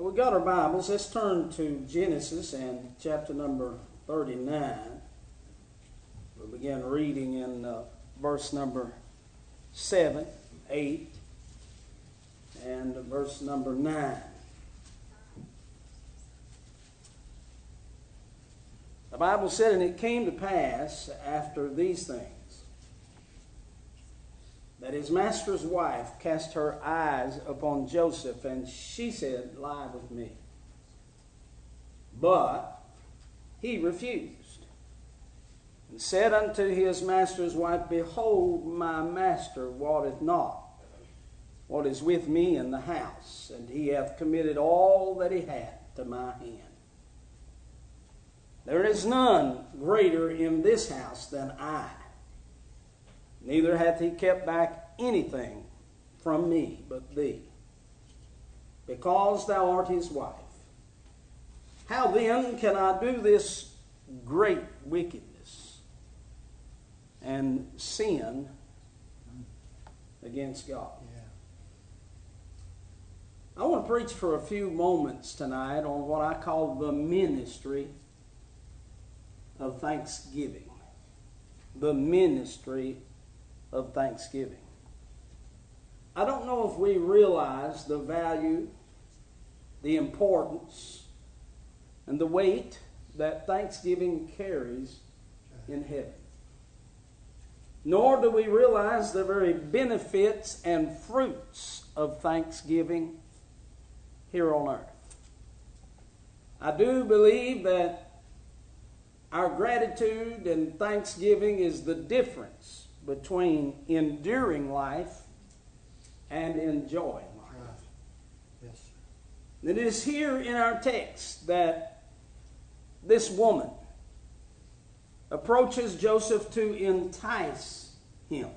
We got our Bibles. Let's turn to Genesis and chapter number 39. We'll begin reading in uh, verse number 7, 8, and verse number 9. The Bible said, And it came to pass after these things that his master's wife cast her eyes upon Joseph, and she said, Lie with me. But he refused, and said unto his master's wife, Behold, my master wotteth not what is with me in the house, and he hath committed all that he hath to my hand. There is none greater in this house than I neither hath he kept back anything from me but thee, because thou art his wife. How then can I do this great wickedness and sin against God? I want to preach for a few moments tonight on what I call the ministry of thanksgiving. The ministry of thanksgiving. I don't know if we realize the value, the importance, and the weight that thanksgiving carries in heaven. Nor do we realize the very benefits and fruits of thanksgiving here on earth. I do believe that our gratitude and thanksgiving is the difference between enduring life and enjoying life. Right. Yes. It is here in our text that this woman approaches Joseph to entice him.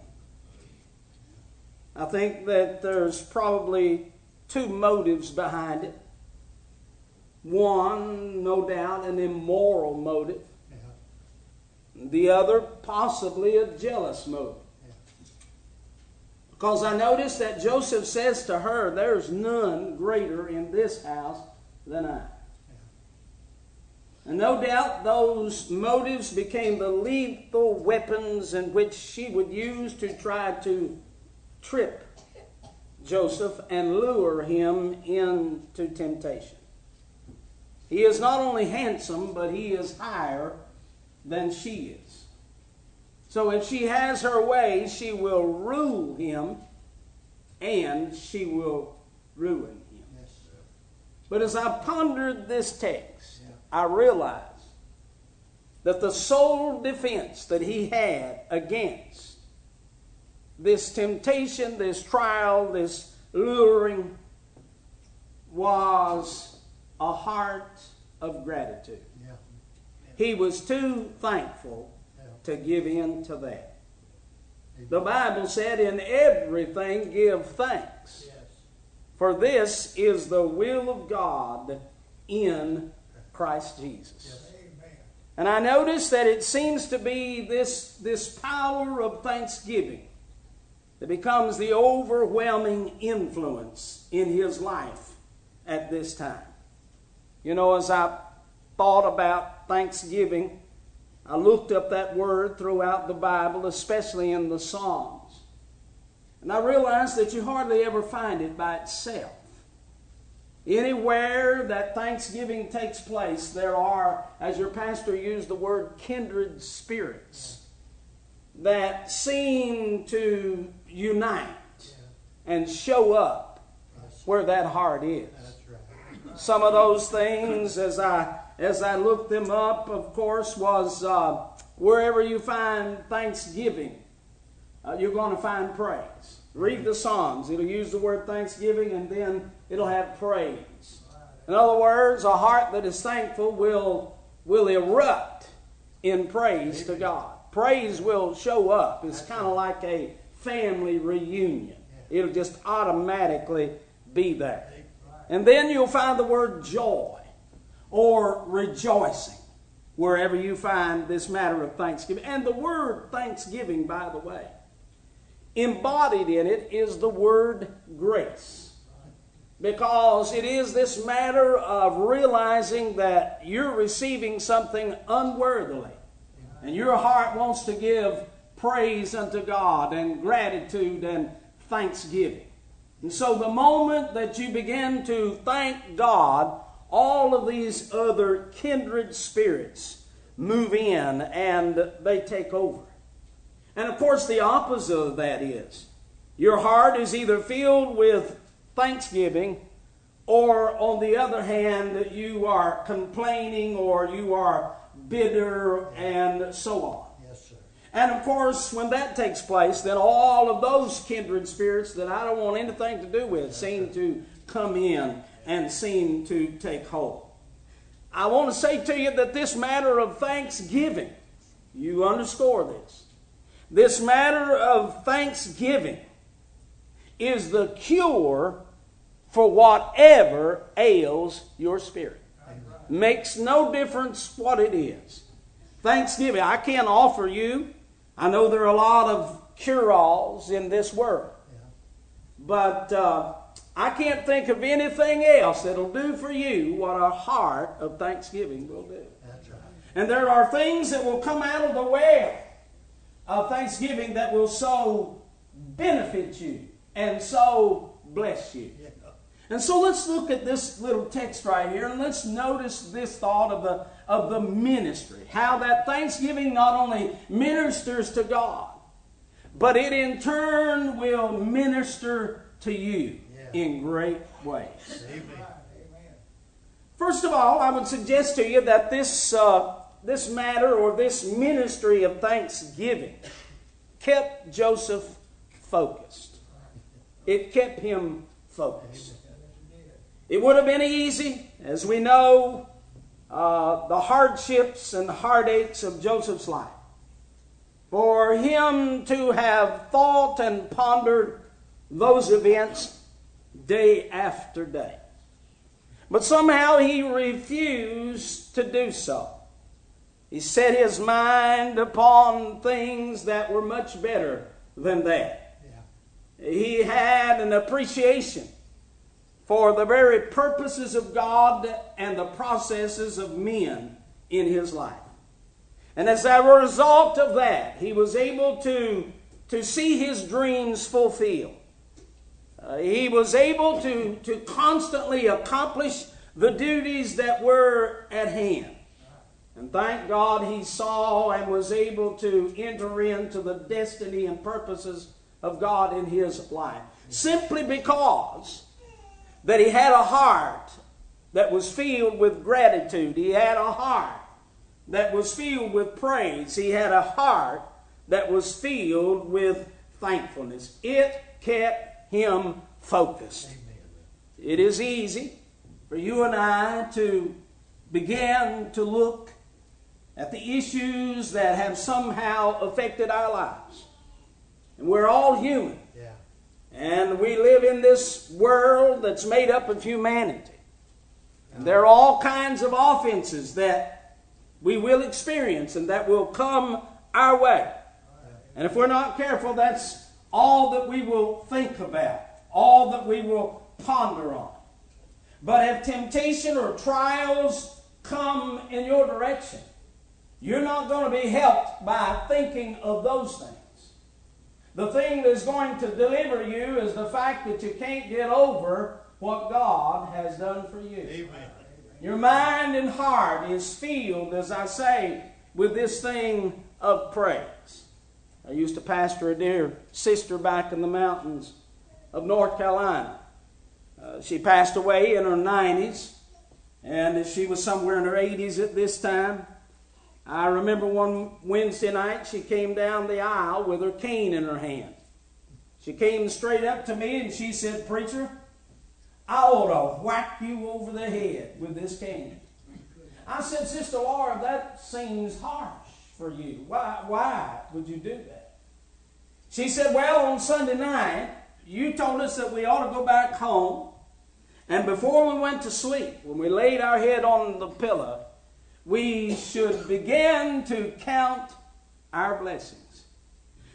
I think that there's probably two motives behind it. One, no doubt, an immoral motive the other, possibly a jealous motive. Because I notice that Joseph says to her, There's none greater in this house than I. And no doubt those motives became the lethal weapons in which she would use to try to trip Joseph and lure him into temptation. He is not only handsome, but he is higher than she is. So if she has her way, she will rule him and she will ruin him. Yes, but as I pondered this text, yeah. I realized that the sole defense that he had against this temptation, this trial, this luring was a heart of gratitude. He was too thankful to give in to that. The Bible said, In everything give thanks. For this is the will of God in Christ Jesus. And I notice that it seems to be this, this power of thanksgiving that becomes the overwhelming influence in his life at this time. You know, as I thought about thanksgiving, I looked up that word throughout the Bible, especially in the Psalms. And I realized that you hardly ever find it by itself. Anywhere that thanksgiving takes place, there are, as your pastor used the word, kindred spirits that seem to unite and show up where that heart is. Some of those things, as I as I looked them up, of course, was uh, wherever you find thanksgiving, uh, you're going to find praise. Read the Psalms. It'll use the word thanksgiving and then it'll have praise. In other words, a heart that is thankful will, will erupt in praise to God. Praise will show up. It's kind of like a family reunion. It'll just automatically be there. And then you'll find the word joy or rejoicing, wherever you find this matter of thanksgiving. And the word thanksgiving, by the way, embodied in it is the word grace. because it is this matter of realizing that you're receiving something unworthily. And your heart wants to give praise unto God and gratitude and thanksgiving. And so the moment that you begin to thank God, all of these other kindred spirits move in and they take over. And of course, the opposite of that is your heart is either filled with thanksgiving, or on the other hand, you are complaining or you are bitter and so on. Yes, sir. And of course, when that takes place, then all of those kindred spirits that I don't want anything to do with seem to come in and seem to take hold. I want to say to you that this matter of thanksgiving, you underscore this, this matter of thanksgiving is the cure for whatever ails your spirit. Makes no difference what it is. Thanksgiving, I can't offer you. I know there are a lot of cure alls in this world. But uh, I can't think of anything else that'll do for you what a heart of thanksgiving will do. That's right. And there are things that will come out of the well of thanksgiving that will so benefit you and so bless you. Yeah. And so let's look at this little text right here and let's notice this thought of the, of the ministry. How that thanksgiving not only ministers to God, but it in turn will minister to you. In great ways. Amen. First of all, I would suggest to you that this, uh, this matter or this ministry of thanksgiving kept Joseph focused. It kept him focused. It would have been easy, as we know, uh, the hardships and the heartaches of Joseph's life, for him to have thought and pondered those events day after day. But somehow he refused to do so. He set his mind upon things that were much better than that. Yeah. He had an appreciation for the very purposes of God and the processes of men in his life. And as a result of that, he was able to, to see his dreams fulfilled. Uh, he was able to, to constantly accomplish the duties that were at hand. And thank God he saw and was able to enter into the destiny and purposes of God in his life. Simply because that he had a heart that was filled with gratitude. He had a heart that was filled with praise. He had a heart that was filled with thankfulness. It kept him focused. Amen. It is easy for you and I to begin to look at the issues that have somehow affected our lives. And we're all human. Yeah. And we live in this world that's made up of humanity. And there are all kinds of offenses that we will experience and that will come our way. And if we're not careful, that's all that we will think about, all that we will ponder on. But if temptation or trials come in your direction, you're not going to be helped by thinking of those things. The thing that's going to deliver you is the fact that you can't get over what God has done for you. Amen. Your mind and heart is filled, as I say, with this thing of praise. I used to pastor a dear sister back in the mountains of North Carolina. Uh, she passed away in her 90s, and she was somewhere in her 80s at this time. I remember one Wednesday night she came down the aisle with her cane in her hand. She came straight up to me and she said, Preacher, I ought to whack you over the head with this cane. I said, Sister Laura, that seems harsh for you. Why, why would you do that? She said, Well, on Sunday night, you told us that we ought to go back home. And before we went to sleep, when we laid our head on the pillow, we should begin to count our blessings.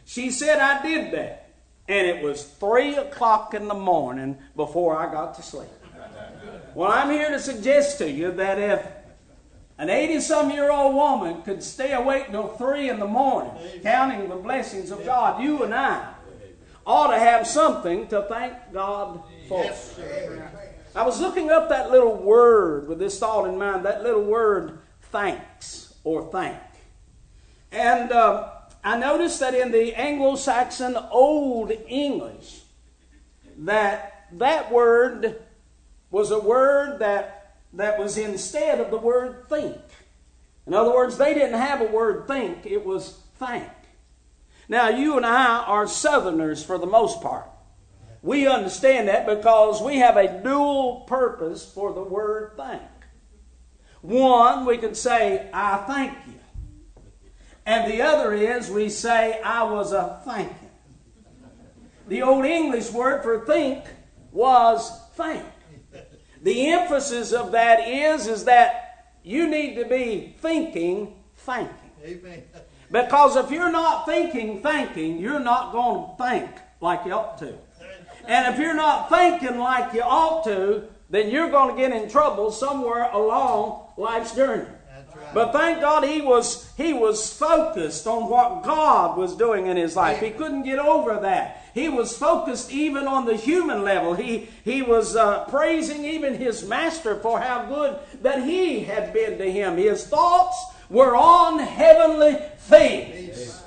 She said, I did that. And it was three o'clock in the morning before I got to sleep. Well, I'm here to suggest to you that if an 80 some year old woman could stay awake till 3 in the morning, counting the blessings of God, you and I ought to have something to thank God for. I was looking up that little word with this thought in mind, that little word thanks or thank. And uh, I noticed that in the Anglo Saxon Old English, that that word was a word that, that was instead of the word think. In other words, they didn't have a word think, it was thank. Now, you and I are Southerners for the most part. We understand that because we have a dual purpose for the word thank. One, we can say, I thank you. And the other is we say, I was a thanking. The Old English word for think was thank. The emphasis of that is, is that you need to be thinking, thanking. Amen. Because if you're not thinking, thanking, you're not going to think like you ought to. And if you're not thinking like you ought to, then you're going to get in trouble somewhere along life's journey. Right. But thank God he was he was focused on what God was doing in his life. He couldn't get over that. He was focused even on the human level. He he was uh, praising even his master for how good that he had been to him. His thoughts were on heavenly things.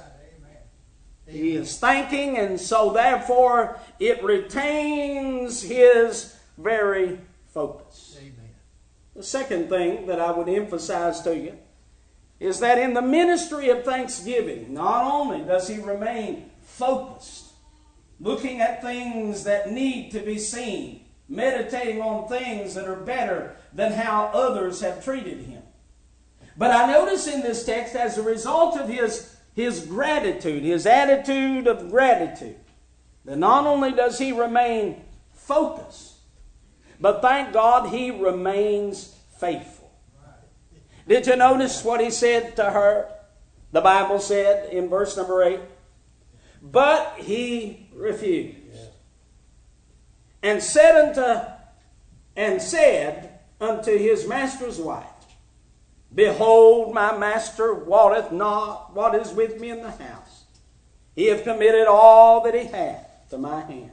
He is thanking, and so therefore it retains his very focus. Amen. The second thing that I would emphasize to you is that in the ministry of thanksgiving, not only does he remain focused, looking at things that need to be seen, meditating on things that are better than how others have treated him. But I notice in this text, as a result of his his gratitude, his attitude of gratitude, that not only does he remain focused, but thank God he remains faithful. Did you notice what he said to her? The Bible said in verse number 8, but he refused. And said unto and said unto his master's wife, Behold, my master wotteth not what is with me in the house. He hath committed all that he hath to my hand.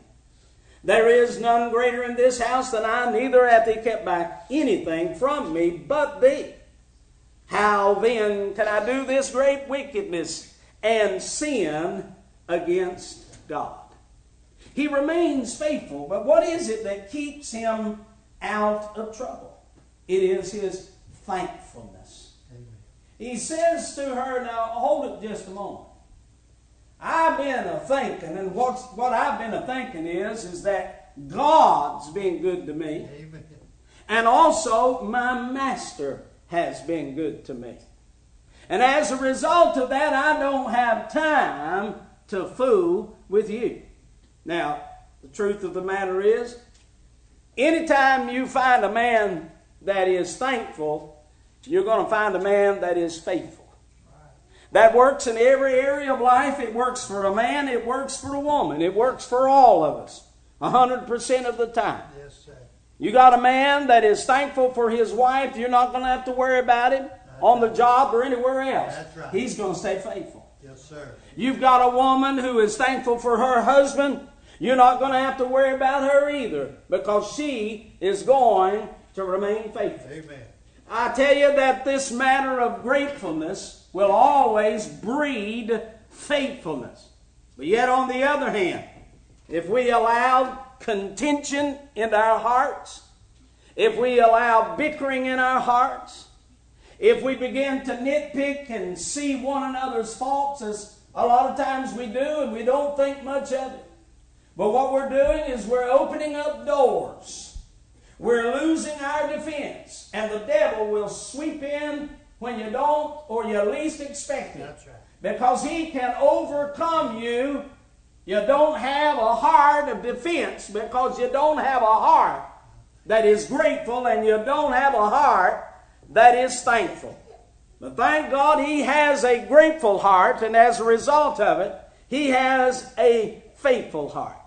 There is none greater in this house than I, neither hath he kept back anything from me but thee. How then can I do this great wickedness and sin against God? He remains faithful, but what is it that keeps him out of trouble? It is his thankfulness. Amen. He says to her, now hold it just a moment. I've been a thinking, and what's, what I've been a thinking is, is that God's been good to me. Amen. And also, my master has been good to me. And as a result of that, I don't have time to fool with you. Now, the truth of the matter is, anytime you find a man that is thankful, you're going to find a man that is faithful. That works in every area of life. It works for a man, it works for a woman, it works for all of us, 100% of the time. Yes, sir. You got a man that is thankful for his wife, you're not going to have to worry about him on the job or anywhere else. Right. He's going to stay faithful. Yes, sir. You've got a woman who is thankful for her husband, you're not going to have to worry about her either because she is going to remain faithful. Amen. I tell you that this matter of gratefulness will always breed faithfulness. But yet, on the other hand, if we allow contention in our hearts, if we allow bickering in our hearts, if we begin to nitpick and see one another's faults, as a lot of times we do, and we don't think much of it, but what we're doing is we're opening up doors we're losing our defense, and the devil will sweep in when you don't or you least expect it. That's right. Because he can overcome you. You don't have a heart of defense because you don't have a heart that is grateful and you don't have a heart that is thankful. But thank God he has a grateful heart, and as a result of it, he has a faithful heart.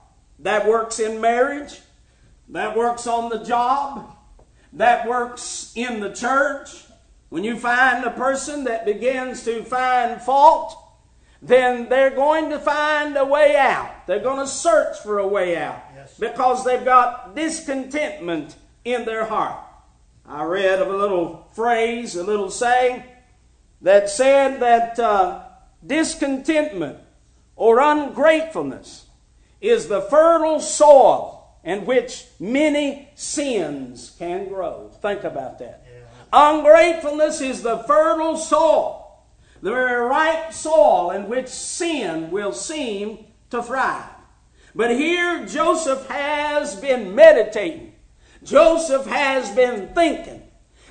That works in marriage, that works on the job. that works in the church, when you find a person that begins to find fault, then they're going to find a way out. They're going to search for a way out Yes. because they've got discontentment in their heart. I read of a little phrase, a little saying that said that uh, discontentment or ungratefulness is the fertile soil in which many sins can grow. Think about that. Ungratefulness is the fertile soil, the very ripe soil in which sin will seem to thrive. But here Joseph has been meditating. Joseph has been thinking.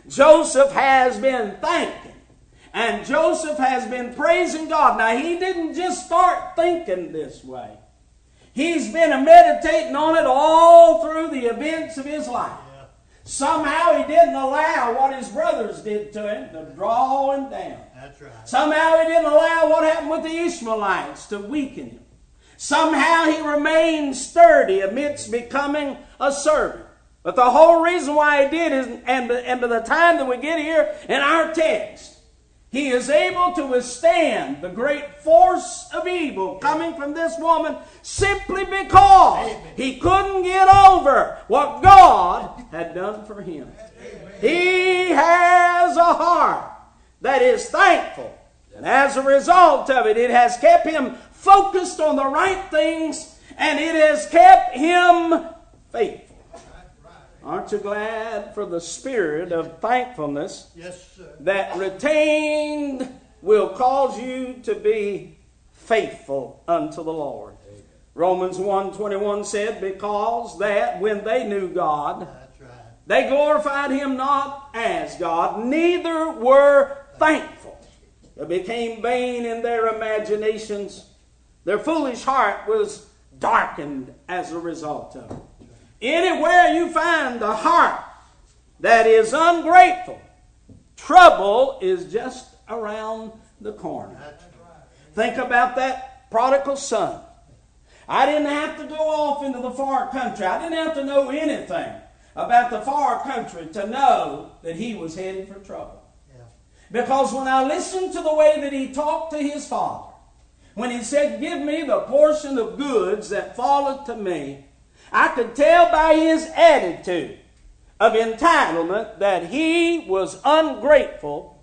Joseph has been thanking. And Joseph has been praising God. Now, he didn't just start thinking this way. He's been meditating on it all through the events of his life. Yeah. Somehow he didn't allow what his brothers did to him to draw him down. That's right. Somehow he didn't allow what happened with the Ishmaelites to weaken him. Somehow he remained sturdy amidst becoming a servant. But the whole reason why he did is, and, and to the time that we get here in our text, he is able to withstand the great force of evil coming from this woman simply because he couldn't get over what God had done for him. He has a heart that is thankful. And as a result of it, it has kept him focused on the right things and it has kept him faithful. Aren't you glad for the spirit of thankfulness Yes, sir. that retained will cause you to be faithful unto the Lord? Romans 1:21 said because that when they knew God right. they glorified him not as God, neither were thankful. It became vain in their imaginations. Their foolish heart was darkened as a result of it. Anywhere you find a heart that is ungrateful, trouble is just around the corner. Think about that prodigal son. I didn't have to go off into the far country. I didn't have to know anything about the far country to know that he was headed for trouble. Yeah. Because when I listened to the way that he talked to his father, when he said, Give me the portion of goods that falleth to me, I could tell by his attitude of entitlement that he was ungrateful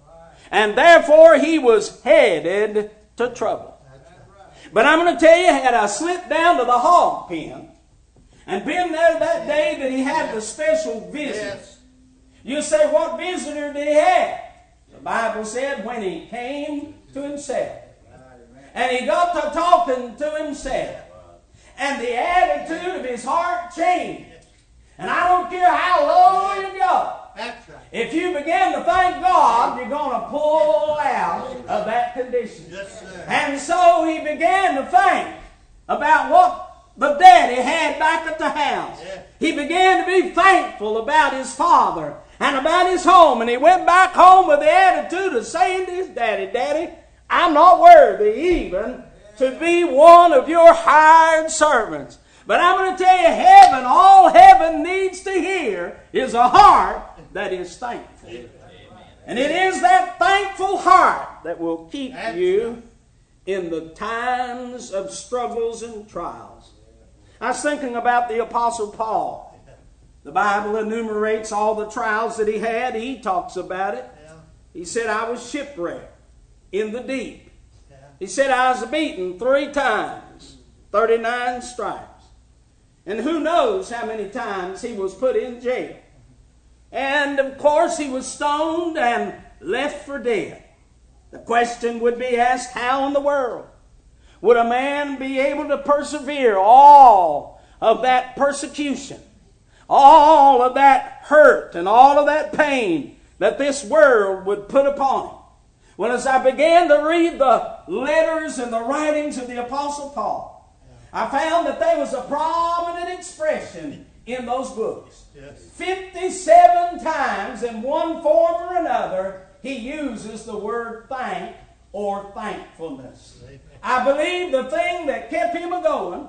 and therefore he was headed to trouble. But I'm going to tell you, had I slipped down to the hog pen and been there that day that he had the special visit, you say, what visitor did he have? The Bible said when he came to himself. And he got to talking to himself. And the attitude of his heart changed. And I don't care how low you go. That's right. If you begin to thank God, you're going to pull out of that condition. Yes, sir. And so he began to think about what the daddy had back at the house. Yeah. He began to be thankful about his father and about his home. And he went back home with the attitude of saying to his daddy, Daddy, I'm not worthy even to be one of your hired servants. But I'm going to tell you, heaven, all heaven needs to hear is a heart that is thankful. And it is that thankful heart that will keep That's you in the times of struggles and trials. I was thinking about the Apostle Paul. The Bible enumerates all the trials that he had. He talks about it. He said, I was shipwrecked in the deep. He said, I was beaten three times, 39 stripes. And who knows how many times he was put in jail. And of course, he was stoned and left for dead. The question would be asked how in the world would a man be able to persevere all of that persecution, all of that hurt, and all of that pain that this world would put upon him? Well, as I began to read the letters and the writings of the Apostle Paul, I found that there was a prominent expression in those books. Yes. 57 times in one form or another, he uses the word thank or thankfulness. I believe the thing that kept him going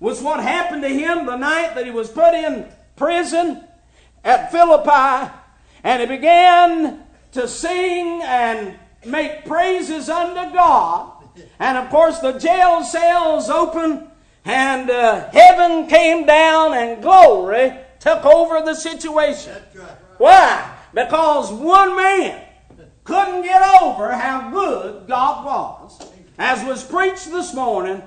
was what happened to him the night that he was put in prison at Philippi and he began to sing and make praises unto God. And of course, the jail cells opened and uh, heaven came down and glory took over the situation. Why? Because one man couldn't get over how good God was. As was preached this morning,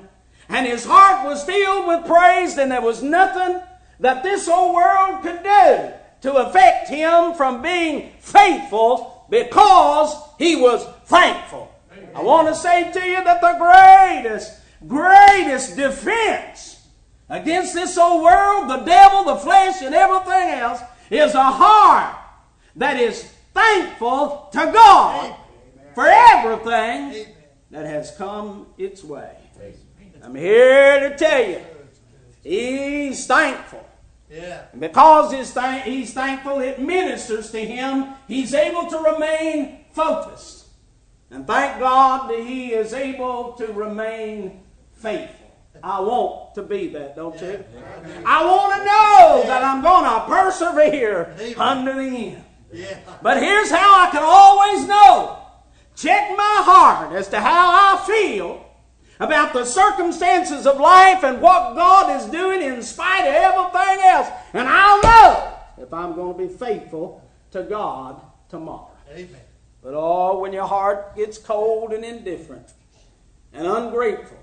and his heart was filled with praise, and there was nothing that this old world could do to affect him from being faithful because he was thankful. I want to say to you that the greatest, greatest defense against this old world, the devil, the flesh, and everything else is a heart that is thankful to God for everything that has come its way. I'm here to tell you, he's thankful. Yeah. And because he's, th- he's thankful, it ministers to him. He's able to remain focused. And thank God that he is able to remain faithful. I want to be that, don't you? I want to know that I'm going to persevere under the end. But here's how I can always know. Check my heart as to how I feel about the circumstances of life and what God is doing in spite of everything else. And I'll know if I'm going to be faithful to God tomorrow. Amen. But oh, when your heart gets cold and indifferent and ungrateful,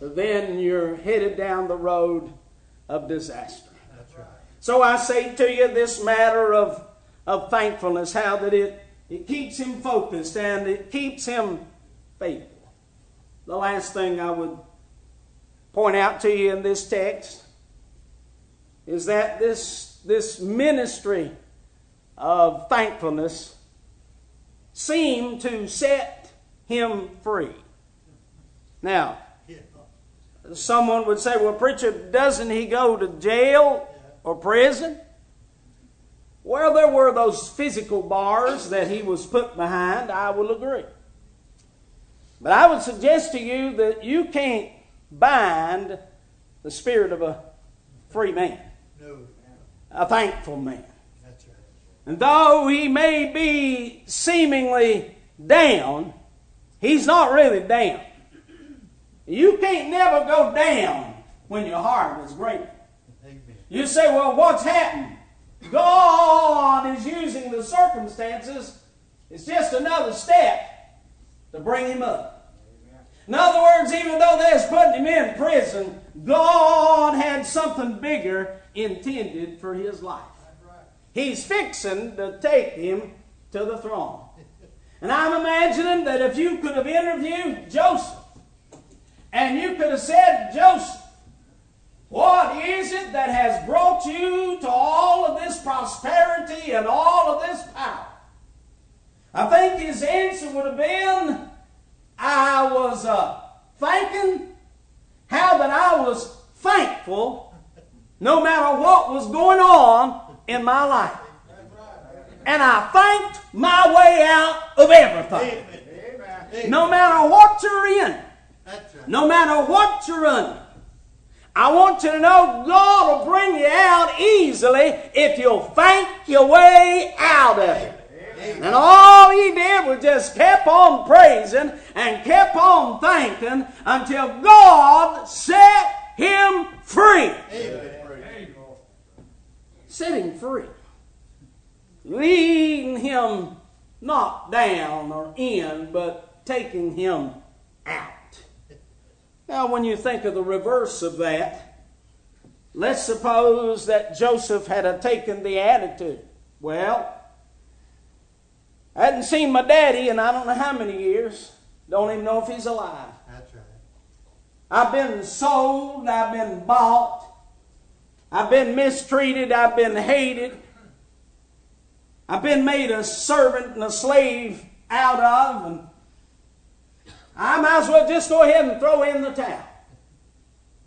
then you're headed down the road of disaster. Right. So I say to you this matter of, of thankfulness, how that it, it keeps him focused and it keeps him faithful. The last thing I would point out to you in this text is that this, this ministry of thankfulness seemed to set him free. Now, someone would say, well, preacher, doesn't he go to jail or prison? Well, there were those physical bars that he was put behind, I will agree. But I would suggest to you that you can't bind the spirit of a free man, no. a thankful man. That's right. And though he may be seemingly down, he's not really down. You can't never go down when your heart is great. You say, well, what's happened? God is using the circumstances. It's just another step to bring him up. In other words, even though they was putting him in prison, God had something bigger intended for his life. He's fixing to take him to the throne. And I'm imagining that if you could have interviewed Joseph, and you could have said, Joseph, what is it that has brought you to all of this prosperity and all of this power? I think his answer would have been, I was uh, thinking how that I was thankful no matter what was going on in my life. And I thanked my way out of everything. No matter what you're in, no matter what you're running. I want you to know God will bring you out easily if you'll thank your way out of it. And all he did was just kept on praising and kept on thanking until God set him free. Him free. Leading him not down or in, but taking him out. Now, when you think of the reverse of that, let's suppose that Joseph had taken the attitude, well, I hadn't seen my daddy in I don't know how many years. Don't even know if he's alive. That's right. I've been sold, I've been bought, I've been mistreated, I've been hated, I've been made a servant and a slave out of, and I might as well just go ahead and throw in the towel.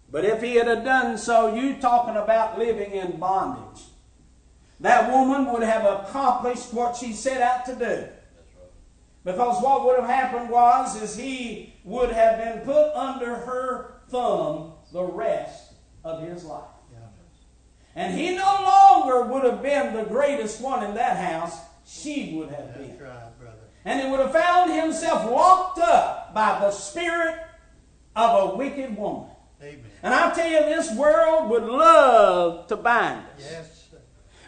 But if he had done so, you talking about living in bondage. That woman would have accomplished what she set out to do. Because what would have happened was is he would have been put under her thumb the rest of his life. And he no longer would have been the greatest one in that house, she would have been. Right. And he would have found himself locked up by the spirit of a wicked woman. Amen. And I tell you, this world would love to bind us. Yes.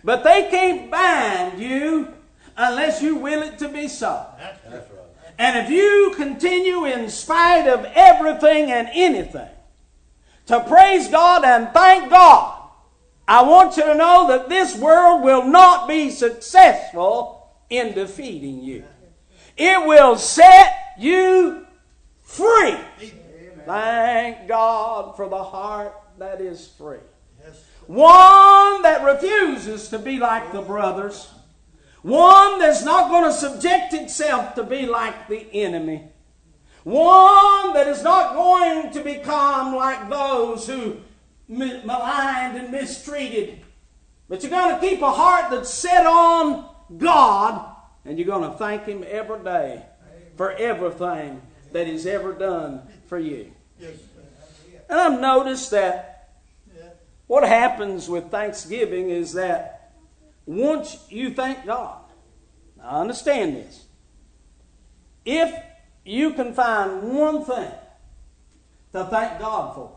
But they can't bind you unless you will it to be so. That's, right. And if you continue in spite of everything and anything to praise God and thank God, I want you to know that this world will not be successful in defeating you. It will set you free. Thank God for the heart that is free. One that refuses to be like the brothers. One that's not going to subject itself to be like the enemy. One that is not going to become like those who maligned and mistreated. But you're going to keep a heart that's set on God and you're going to thank Him every day for everything that He's ever done for you. And I've noticed that. What happens with Thanksgiving is that once you thank God, now understand this. If you can find one thing to thank God for,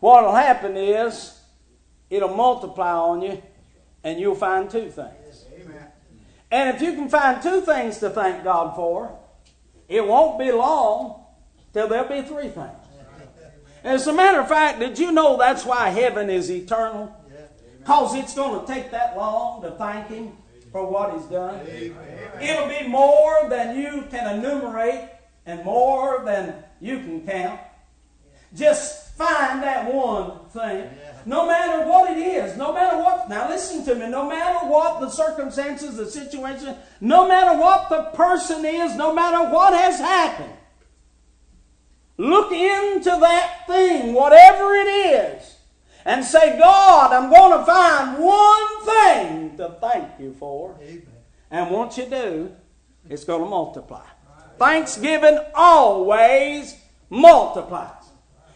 what will happen is it'll multiply on you and you'll find two things. And if you can find two things to thank God for, it won't be long till there'll be three things. As a matter of fact, did you know that's why heaven is eternal? Because it's going to take that long to thank Him for what He's done. It'll be more than you can enumerate and more than you can count. Just find that one thing. No matter what it is, no matter what, now listen to me, no matter what the circumstances, the situation, no matter what the person is, no matter what has happened, look into that thing, whatever it is, and say, God, I'm going to find one thing to thank you for. Amen. And once you do, it's going to multiply. Thanksgiving always multiplies.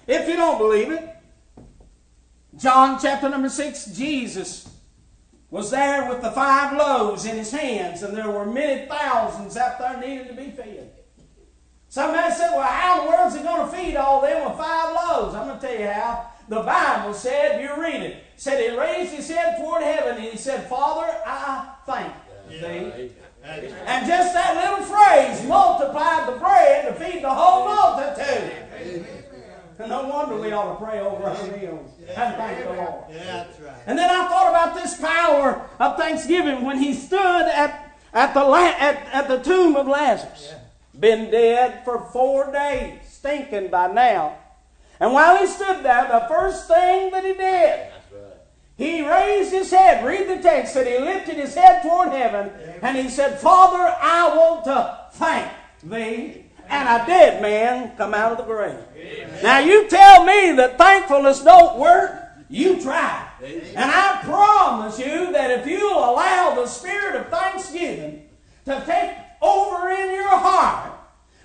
If you don't believe it, John chapter number 6, Jesus was there with the five loaves in his hands, and there were many thousands out there needing to be fed. Somebody said, Well, how in the world is he going to feed all them with five loaves? I'm going to tell you how. The Bible said, you read it, said he raised his head toward heaven and he said, Father, I thank thee. That's And just that little phrase multiplied the bread to feed the whole multitude. And no wonder we ought to pray over our meals and thank the Lord. Yeah, that's right. And then I thought about this power of Thanksgiving when he stood at, at, the, at, at the tomb of Lazarus. Been dead for four days, stinking by now. And while he stood there, the first thing that he did, he raised his head. Read the text that he lifted his head toward heaven and he said, Father, I want to thank thee. And a dead man come out of the grave. Now you tell me that thankfulness don't work. You try. And I promise you that if you'll allow the spirit of thanksgiving to take over in your heart,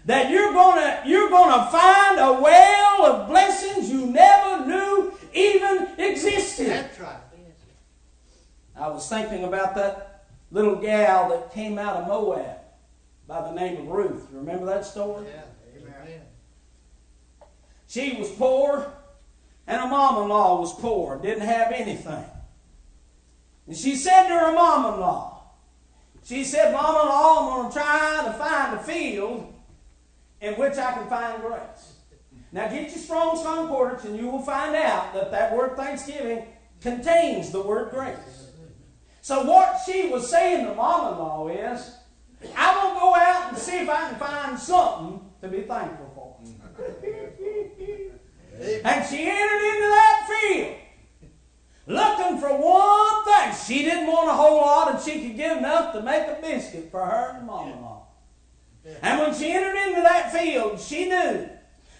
that you're gonna you're gonna find a well of blessings you never knew even existed. That's right. I was thinking about that little gal that came out of Moab by the name of Ruth. Remember that story? Yeah. Amen. She was poor, and her mom in law was poor, didn't have anything. And she said to her mom in law, She said, in law, I'm going to try to find a field in which I can find grace. Now get your Strong's Concordance, and you will find out that that word Thanksgiving contains the word grace. So what she was saying to mom in law is, I'm going to go out and see if I can find something to be thankful for. And she entered into that field looking for one thing. She didn't want a whole lot, and she could get enough to make a biscuit for her and law. And when she entered into that field, she knew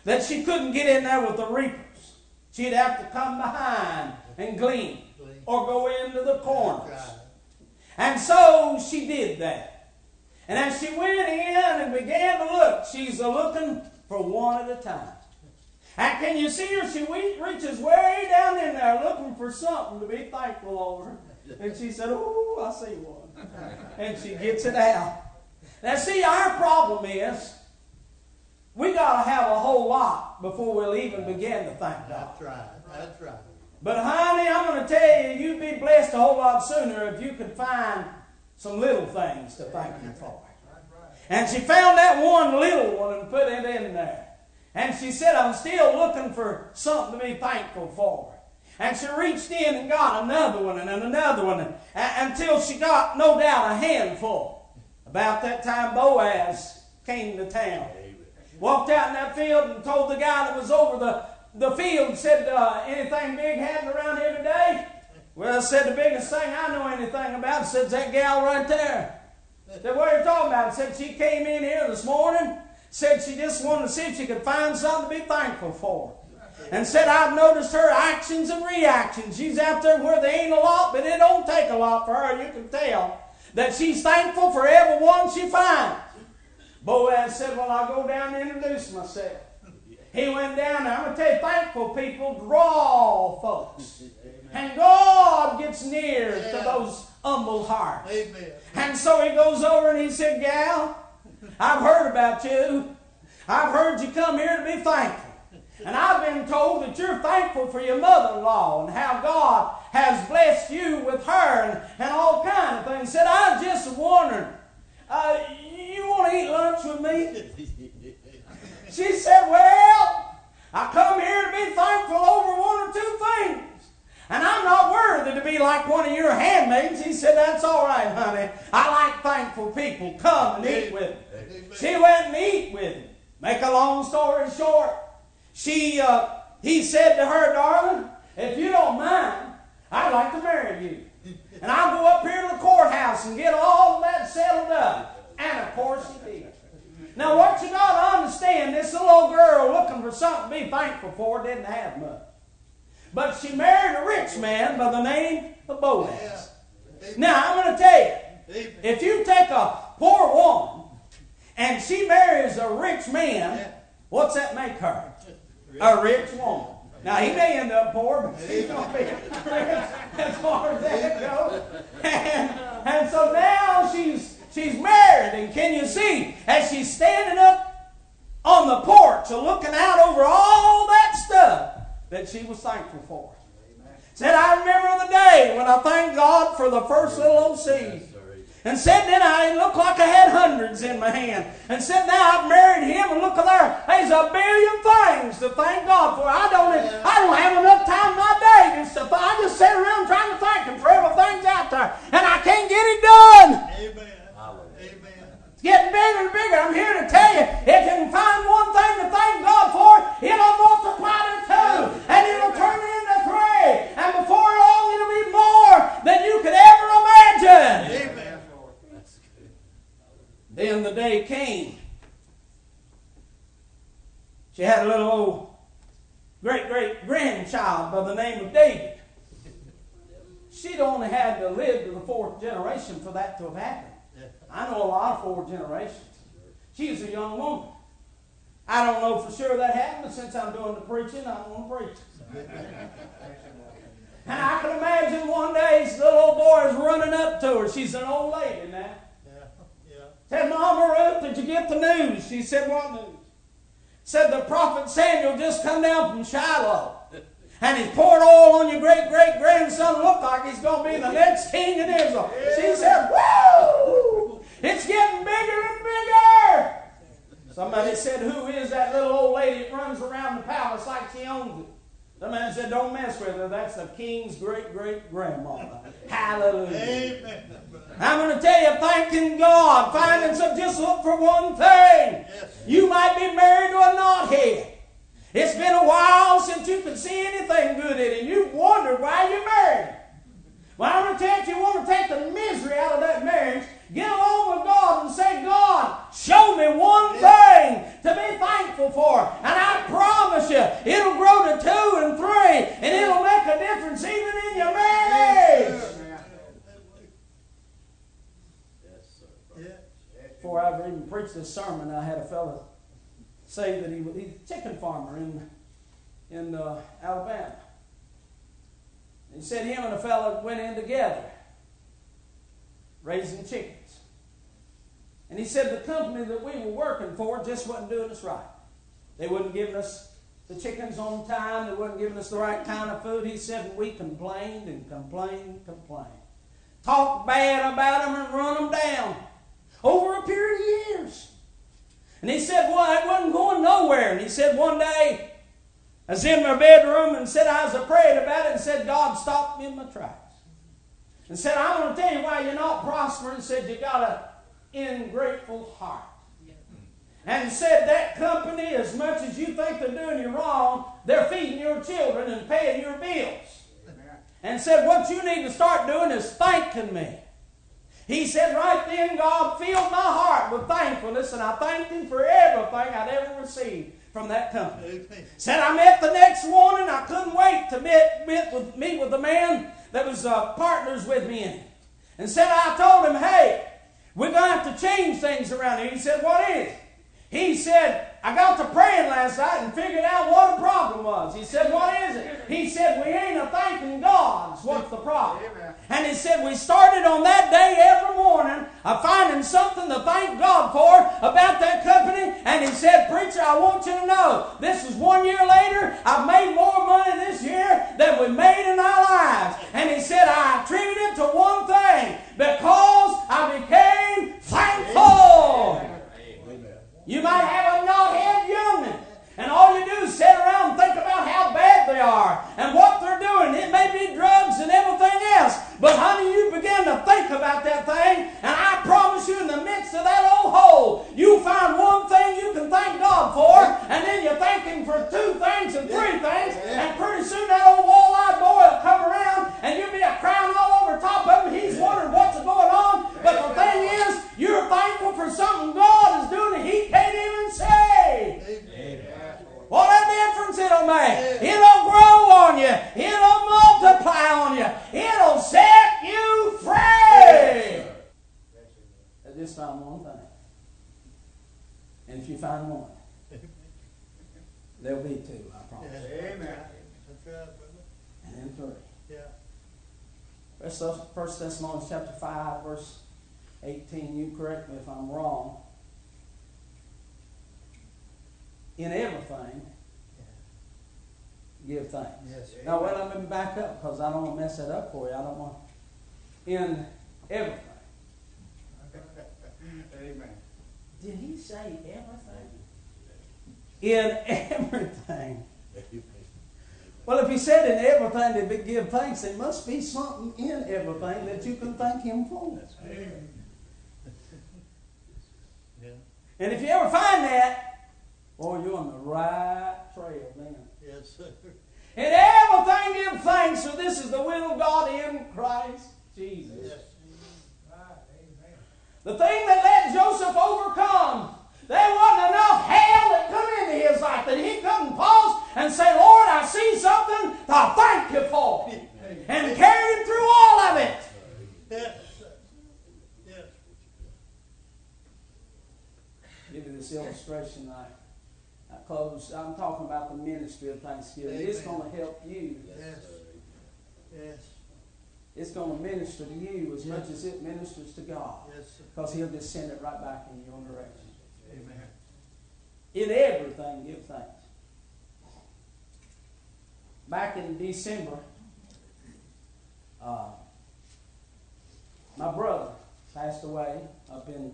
that she couldn't get in there with the reapers. She'd have to come behind and glean or go into the corners. And so she did that. And as she went in and began to look, she's a looking for one at a time. And can you see her? She reaches way down in there looking for something to be thankful over. And she said, Oh, I see one. And she gets it out. Now, see, our problem is we got to have a whole lot before we'll even begin to thank God. That's right. That's right. But, honey, I'm going to tell you, you'd be blessed a whole lot sooner if you could find some little things to thank Him for. And she found that one little one and put it in there. And she said, I'm still looking for something to be thankful for. And she reached in and got another one and another one until she got, no doubt, a handful. About that time, Boaz came to town. Walked out in that field and told the guy that was over the, the field, said, uh, anything big happened around here today? Well, said the biggest thing I know anything about, said that gal right there. Said, what are you talking about? Said she came in here this morning, said she just wanted to see if she could find something to be thankful for. And said, I've noticed her actions and reactions. She's out there where there ain't a lot, but it don't take a lot for her. You can tell that she's thankful for every one she finds. Boaz said, Well, I'll go down and introduce myself. He went down there. I'm going to tell you, thankful people draw folks. And God gets near to those humble hearts. Amen. And so he goes over and he said, Gal, I've heard about you. I've heard you come here to be thankful. And I've been told that you're thankful for your mother-in-law and how God has blessed you with her and, and all kind of things. Said, I just wondering, uh, you want to eat lunch with me? She said, Well, I come here to be thankful over one or two things. And I'm not worthy to be like one of your handmaids. He said, That's all right, honey. I like thankful people. Come and eat with me. She went and eat with him. Make a long story short, she, uh, he said to her, Darling, if you don't mind, I'd like to marry you. And I'll go up here to the courthouse and get all of that settled up. And of course he did. Now, what you got to understand, this little girl looking for something to be thankful for didn't have much. But she married a rich man by the name of Boaz. Now, I'm going to tell you, if you take a poor woman and she marries a rich man, what's that make her? A rich woman. Now, he may end up poor, but he's going to be rich as far as that goes. And, and so now she's, she's married, and can you see, as she's standing up on the porch looking out over all that stuff that she was thankful for. Said, I remember the day when I thanked God for the first little old seed. And said, then I looked like I had hundreds in my hand. And said, now I've married him, and look there. There's a billion things to thank God for. I don't, I don't have enough time in my day just to, I just sit around trying to thank him for everything's out there. And I can't get it done. Amen. Amen. It's getting bigger and bigger. I'm here to tell you, if you can find one thing to thank God for, it'll multiply to two, and it'll turn into three, and before long it'll be more than you could ever imagine. Amen. Then the day came. She had a little old great great grandchild by the name of David. She'd only had to live to the fourth generation for that to have happened. I know a lot of four generations. She was a young woman. I don't know for sure that happened, since I'm doing the preaching, I'm going to preach. And I can imagine one day this little old boy is running up to her. She's an old lady now. Said, Mama Ruth, did you get the news? She said, What news? Said the prophet Samuel just come down from Shiloh. And he's poured oil on your great great grandson. Look like he's going to be the next king of Israel. She said, Woo! It's getting bigger and bigger. Somebody said, Who is that little old lady that runs around the palace like she owns it? The man said, Don't mess with her. That's the king's great great grandmother. Hallelujah. Amen. I'm going to tell you, thanking God, finding some, just look for one thing. You might be married to a knothead. It's been a while since you could see anything good in it, you've wondered why you're married. Well, I'm going to tell you, if you want to take the misery out of that marriage, get along with God and say, God, show me one thing to be thankful for. And I promise you, it'll grow to two and three, and it'll make a difference even in your marriage. Yeah. Before I ever even preached this sermon, I had a fellow say that he was he's a chicken farmer in in uh, Alabama. He said him and a fellow went in together raising chickens. And he said the company that we were working for just wasn't doing us right. They wasn't giving us the chickens on time. They wasn't giving us the right kind of food. He said, and we complained and complained and complained. Talked bad about them and run them down over a period of years. And he said, well, it wasn't going nowhere. And he said one day, I was in my bedroom and said I was praying about it and said, God stopped me in my tracks. And said, I want to tell you why you're not prospering. Said, you got an ungrateful heart. And said that company, as much as you think they're doing you wrong, they're feeding your children and paying your bills. And said, what you need to start doing is thanking me. He said, right then, God filled my heart with thankfulness, and I thanked Him for everything I'd ever received from that company. Amen. Said I met the next morning. I couldn't wait to meet, meet with meet with the man that was uh, partners with me in it. And said I told him, hey, we're going to have to change things around here. He said, what is? He said, I got to praying last night and figured out what the problem was. He said, What is it? He said, We ain't a thanking God. What's the problem? And he said, We started on that day every morning of finding something to thank God for about that company. And he said, Preacher, I want you to know this is one year later. I've made more money this year than we made in our lives. And he said, I attribute it to one thing because I became thankful. You might have a knothead youngin', and all you do is sit around and think about how bad they are and what they're doing. It may be drugs and everything else, but honey, you begin to think about that thing, and I promise you, in the midst of that old hole, you find one thing you can thank God for, and then you thank Him for two things and three things, and pretty soon that old wall-eyed boy will come around, and you'll be a crown all over top of him. He's wondering what's going on, but the thing is, you're thankful for something God is doing that He can't even say. What a difference it'll make. It'll grow on you. It'll multiply on you. It'll set you free. I just found one thing. And if you find one, there'll be two, I promise. Amen. That's right, brother. And then three. Yeah. First Thessalonians chapter 5, verse 18. You correct me if I'm wrong. In everything, give thanks. Yes. Now, well, let me back up because I don't want to mess it up for you. I don't want. In everything. Amen. Did he say everything? In everything. Well, if he said in everything to give thanks, there must be something in everything that you can thank him for. Amen. Yeah. And if you ever find that, boy, you're on the right trail then. Yes, sir. In everything give thanks, for this is the will of God in Christ Jesus. Yes. The thing that let Joseph overcome, there wasn't enough hell that come into his life that he couldn't pause and say, Lord, I see something to thank you for. And carried him through all of it. Yes. Yes. Give you this illustration. I, I close. I'm talking about the ministry of Thanksgiving. It's going to help you. Yes. Yes. It's going to minister to you as much as it ministers to God. Yes. Because He'll just send it right back in your direction. Amen. In everything, give thanks. Back in December, uh, my brother passed away up in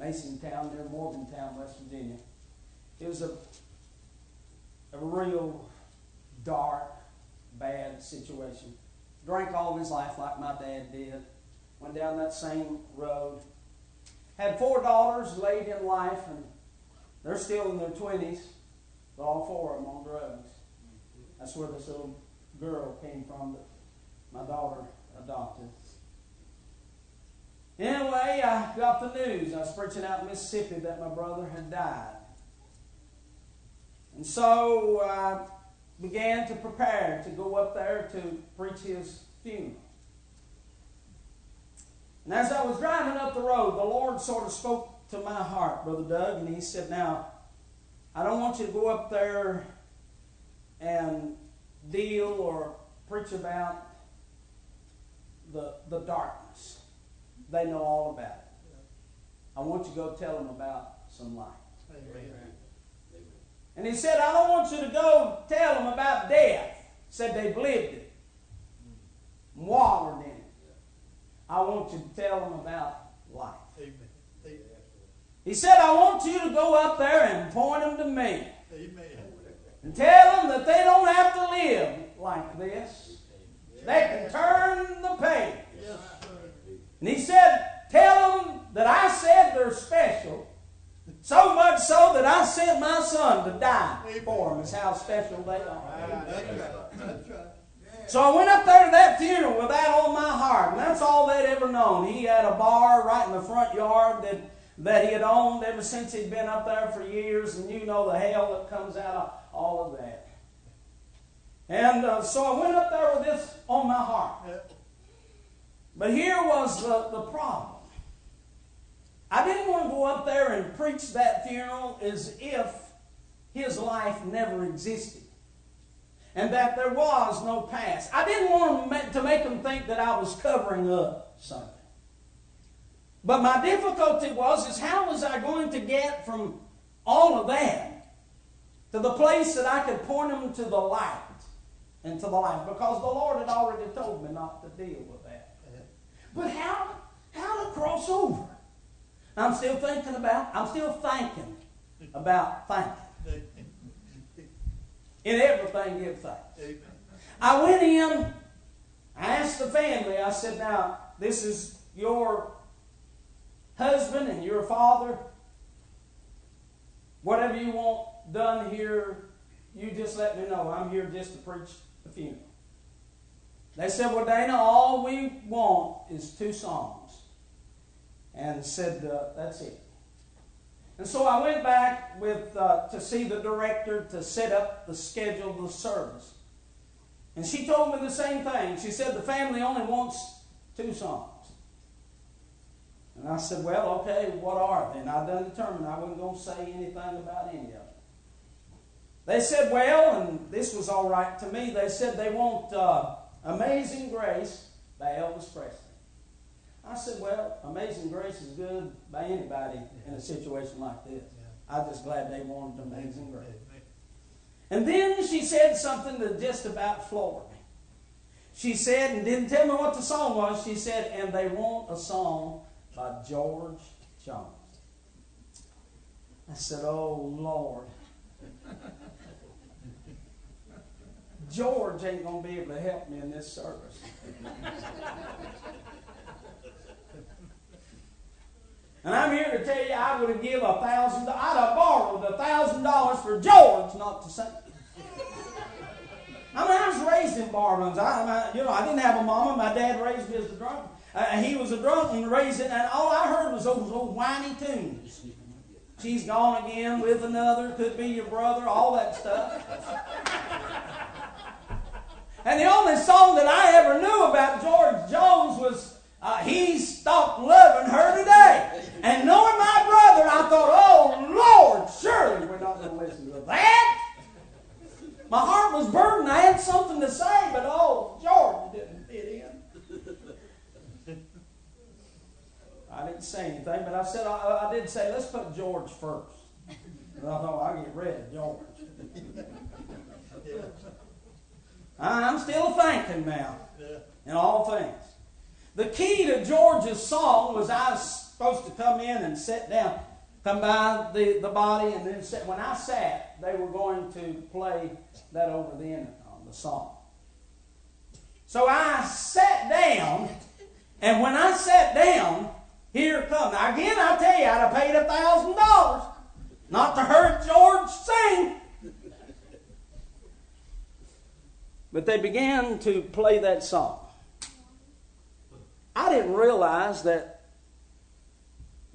Masontown near Morgantown, West Virginia. It was a, a real dark, bad situation. Drank all of his life like my dad did. Went down that same road. Had four daughters late in life, and they're still in their 20s, but all four of them on drugs. That's where this little girl came from that my daughter adopted. Anyway, I got the news. I was preaching out in Mississippi that my brother had died. And so I began to prepare to go up there to preach his funeral. And as I was driving up the road, the Lord sort of spoke to my heart, Brother Doug, and he said, Now, I don't want you to go up there and deal or preach about the, the darkness. They know all about it. I want you to go tell them about some light. Amen. And he said, I don't want you to go tell them about death. Said they've lived it, wallowed in it. I want you to tell them about life. Amen. Amen. He said, I want you to go up there and point them to me. Amen. And tell them that they don't have to live like this. They can turn the page. Yes. And he said, Tell them that I said they're special. So much so that I sent my son to die for them, is how special they are. That's right. That's right. So I went up there to that funeral with that on my heart, and that's all they'd ever known. He had a bar right in the front yard that, that he had owned ever since he'd been up there for years, and you know the hell that comes out of all of that. And uh, so I went up there with this on my heart. But here was the, the problem. I didn't want to go up there and preach that funeral as if his life never existed and that there was no past. I didn't want to make them think that I was covering up something. But my difficulty was is how was I going to get from all of that to the place that I could point them to the light and to the light because the Lord had already told me not to deal with that. But how how to cross over? I'm still thinking about, I'm still thinking about thinking. In everything, give thanks. I went in, I asked the family, I said, now, this is your husband and your father. Whatever you want done here, you just let me know. I'm here just to preach the funeral. They said, well, Dana, all we want is two songs and said, uh, That's it. And so I went back with uh, to see the director to set up the schedule of the service. And she told me the same thing. She said, The family only wants two songs. And I said, Well, okay, what are they? And I done determined I wasn't going to say anything about any of them. They said, Well, and this was all right to me, they said they want uh, Amazing Grace by Elvis Presley. I said, well, Amazing Grace is good by anybody in a situation like this. I'm just glad they wanted Amazing Grace. And then she said something that just about floored me. She said, and didn't tell me what the song was, she said, and they want a song by George Jones. I said, oh, Lord. George ain't going to be able to help me in this service. And I'm here to tell you, I would have given a thousand. I'd have borrowed a thousand dollars for George not to sing. I mean, I was raised in barrooms. I, I, you know, I didn't have a mama. My dad raised me as a drunk. Uh, he was a drunk and raised it, and all I heard was those old whiny tunes. She's gone again with another. Could be your brother. All that stuff. and the only song that I ever knew about George Jones was uh, "He Stopped Loving Her Today." And knowing my brother, I thought, "Oh Lord, surely we're not going to listen to that." My heart was burdened. I had something to say, but oh, George didn't fit in. I didn't say anything, but I said I, I did say let's put George first. And I thought I'll get rid of George. I'm still thinking now in all things. The key to George's song was I supposed to come in and sit down, come by the, the body, and then sit. When I sat, they were going to play that over the intercom, uh, the song. So I sat down, and when I sat down, here it comes. Now again, I tell you, I'd have paid a thousand dollars not to hear George sing. But they began to play that song. I didn't realize that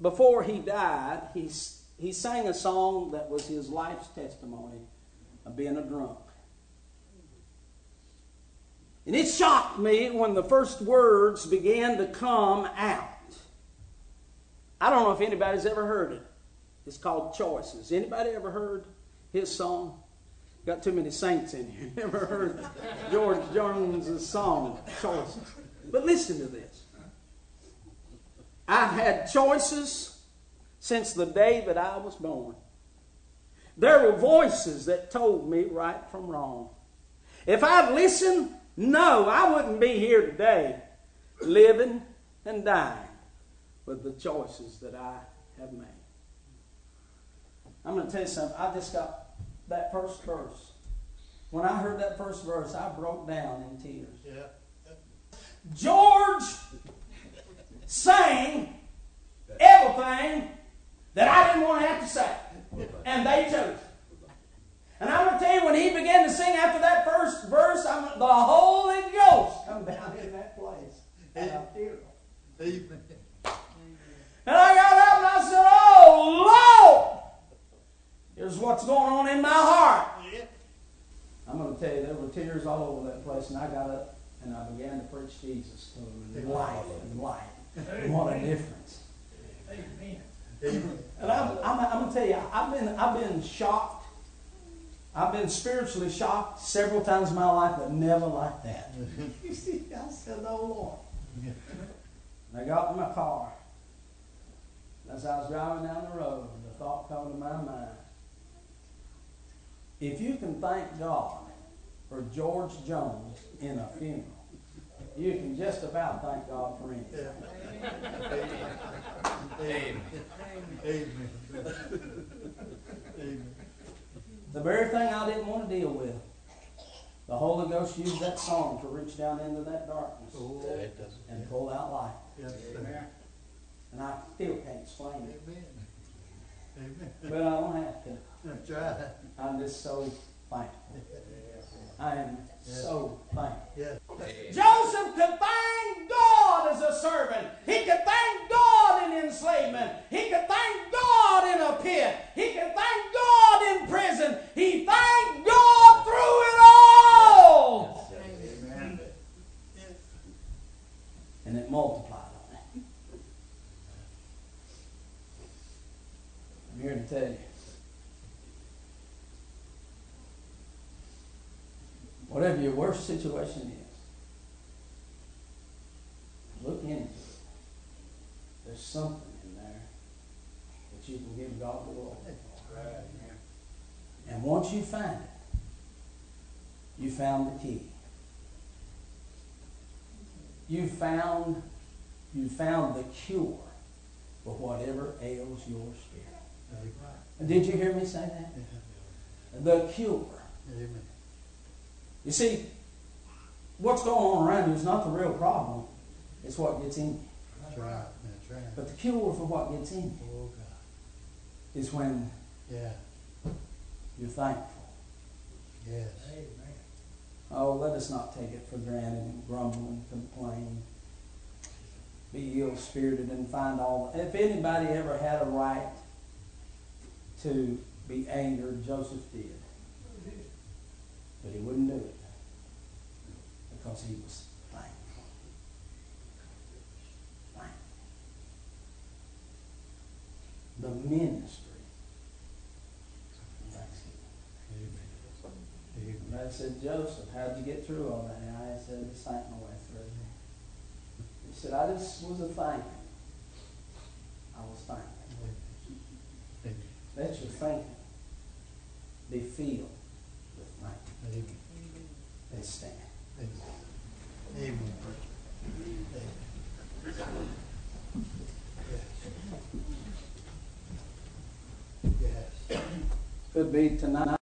before he died, he, he sang a song that was his life's testimony of being a drunk. And it shocked me when the first words began to come out. I don't know if anybody's ever heard it. It's called Choices. Anybody ever heard his song? Got too many saints in here. Never heard George Jones's song, Choices. But listen to this. I've had choices since the day that I was born. There were voices that told me right from wrong. If I'd listened, no, I wouldn't be here today, living and dying with the choices that I have made. I'm going to tell you something. I just got that first verse. When I heard that first verse, I broke down in tears. Yeah. George sang everything that I didn't want to have to say. And they chose. And I'm going to tell you, when he began to sing after that first verse, I'm, the Holy Ghost come down in that place. And I teared. Amen. And I got up and I said, Oh, Lord! Here's what's going on in my heart. I'm going to tell you, there were tears all over that place, and I got up and I began to preach Jesus to and life and life. What a difference. Amen. And I'm, I'm, I'm going to tell you, I've been, I've been shocked. I've been spiritually shocked several times in my life, but never like that. You see, I said, Oh, Lord. And I got in my car. As I was driving down the road, the thought come to my mind. If you can thank God for George Jones in a funeral, you can just about thank God for anything. Amen. Amen. Amen. The very thing I didn't want to deal with, the Holy Ghost used that song to reach down into that darkness Oh, and pull out light. yes, sir. And I still can't explain it, Amen. Amen. but I don't have to. That's right. I'm just so thankful. I am so thankful. Yes. Joseph could thank God as a servant. He could thank God in enslavement. He could thank God in a pit. He could thank God in prison. He thanked God through it all. Amen. And it multiplied on him. I'm here to tell you. Whatever your worst situation is, look into it. There's something in there that you can give God the glory for. And once you find it, you found the key. You found you found the cure for whatever ails your spirit. Did you hear me say that? The cure. Amen. You see, what's going on around you is not the real problem. It's what gets in you. That's right. That's right. But the cure for what gets in you Oh, God. is when Yeah. you're thankful. Yes. Amen. Oh, let us not take it for granted and grumble and complain. Be ill spirited and find all. If anybody ever had a right to be angered, Joseph did. But he wouldn't do it because he was thankful. Thankful. The ministry. of Thanksgiving. Amen. And I said, Joseph, how'd you get through all that? And I said, I sank my way through. He said, I just was a thinking. I was. Amen. Let your thinking be filled. Amen. Let's stand. Amen. Yes. Yes. Could be tonight.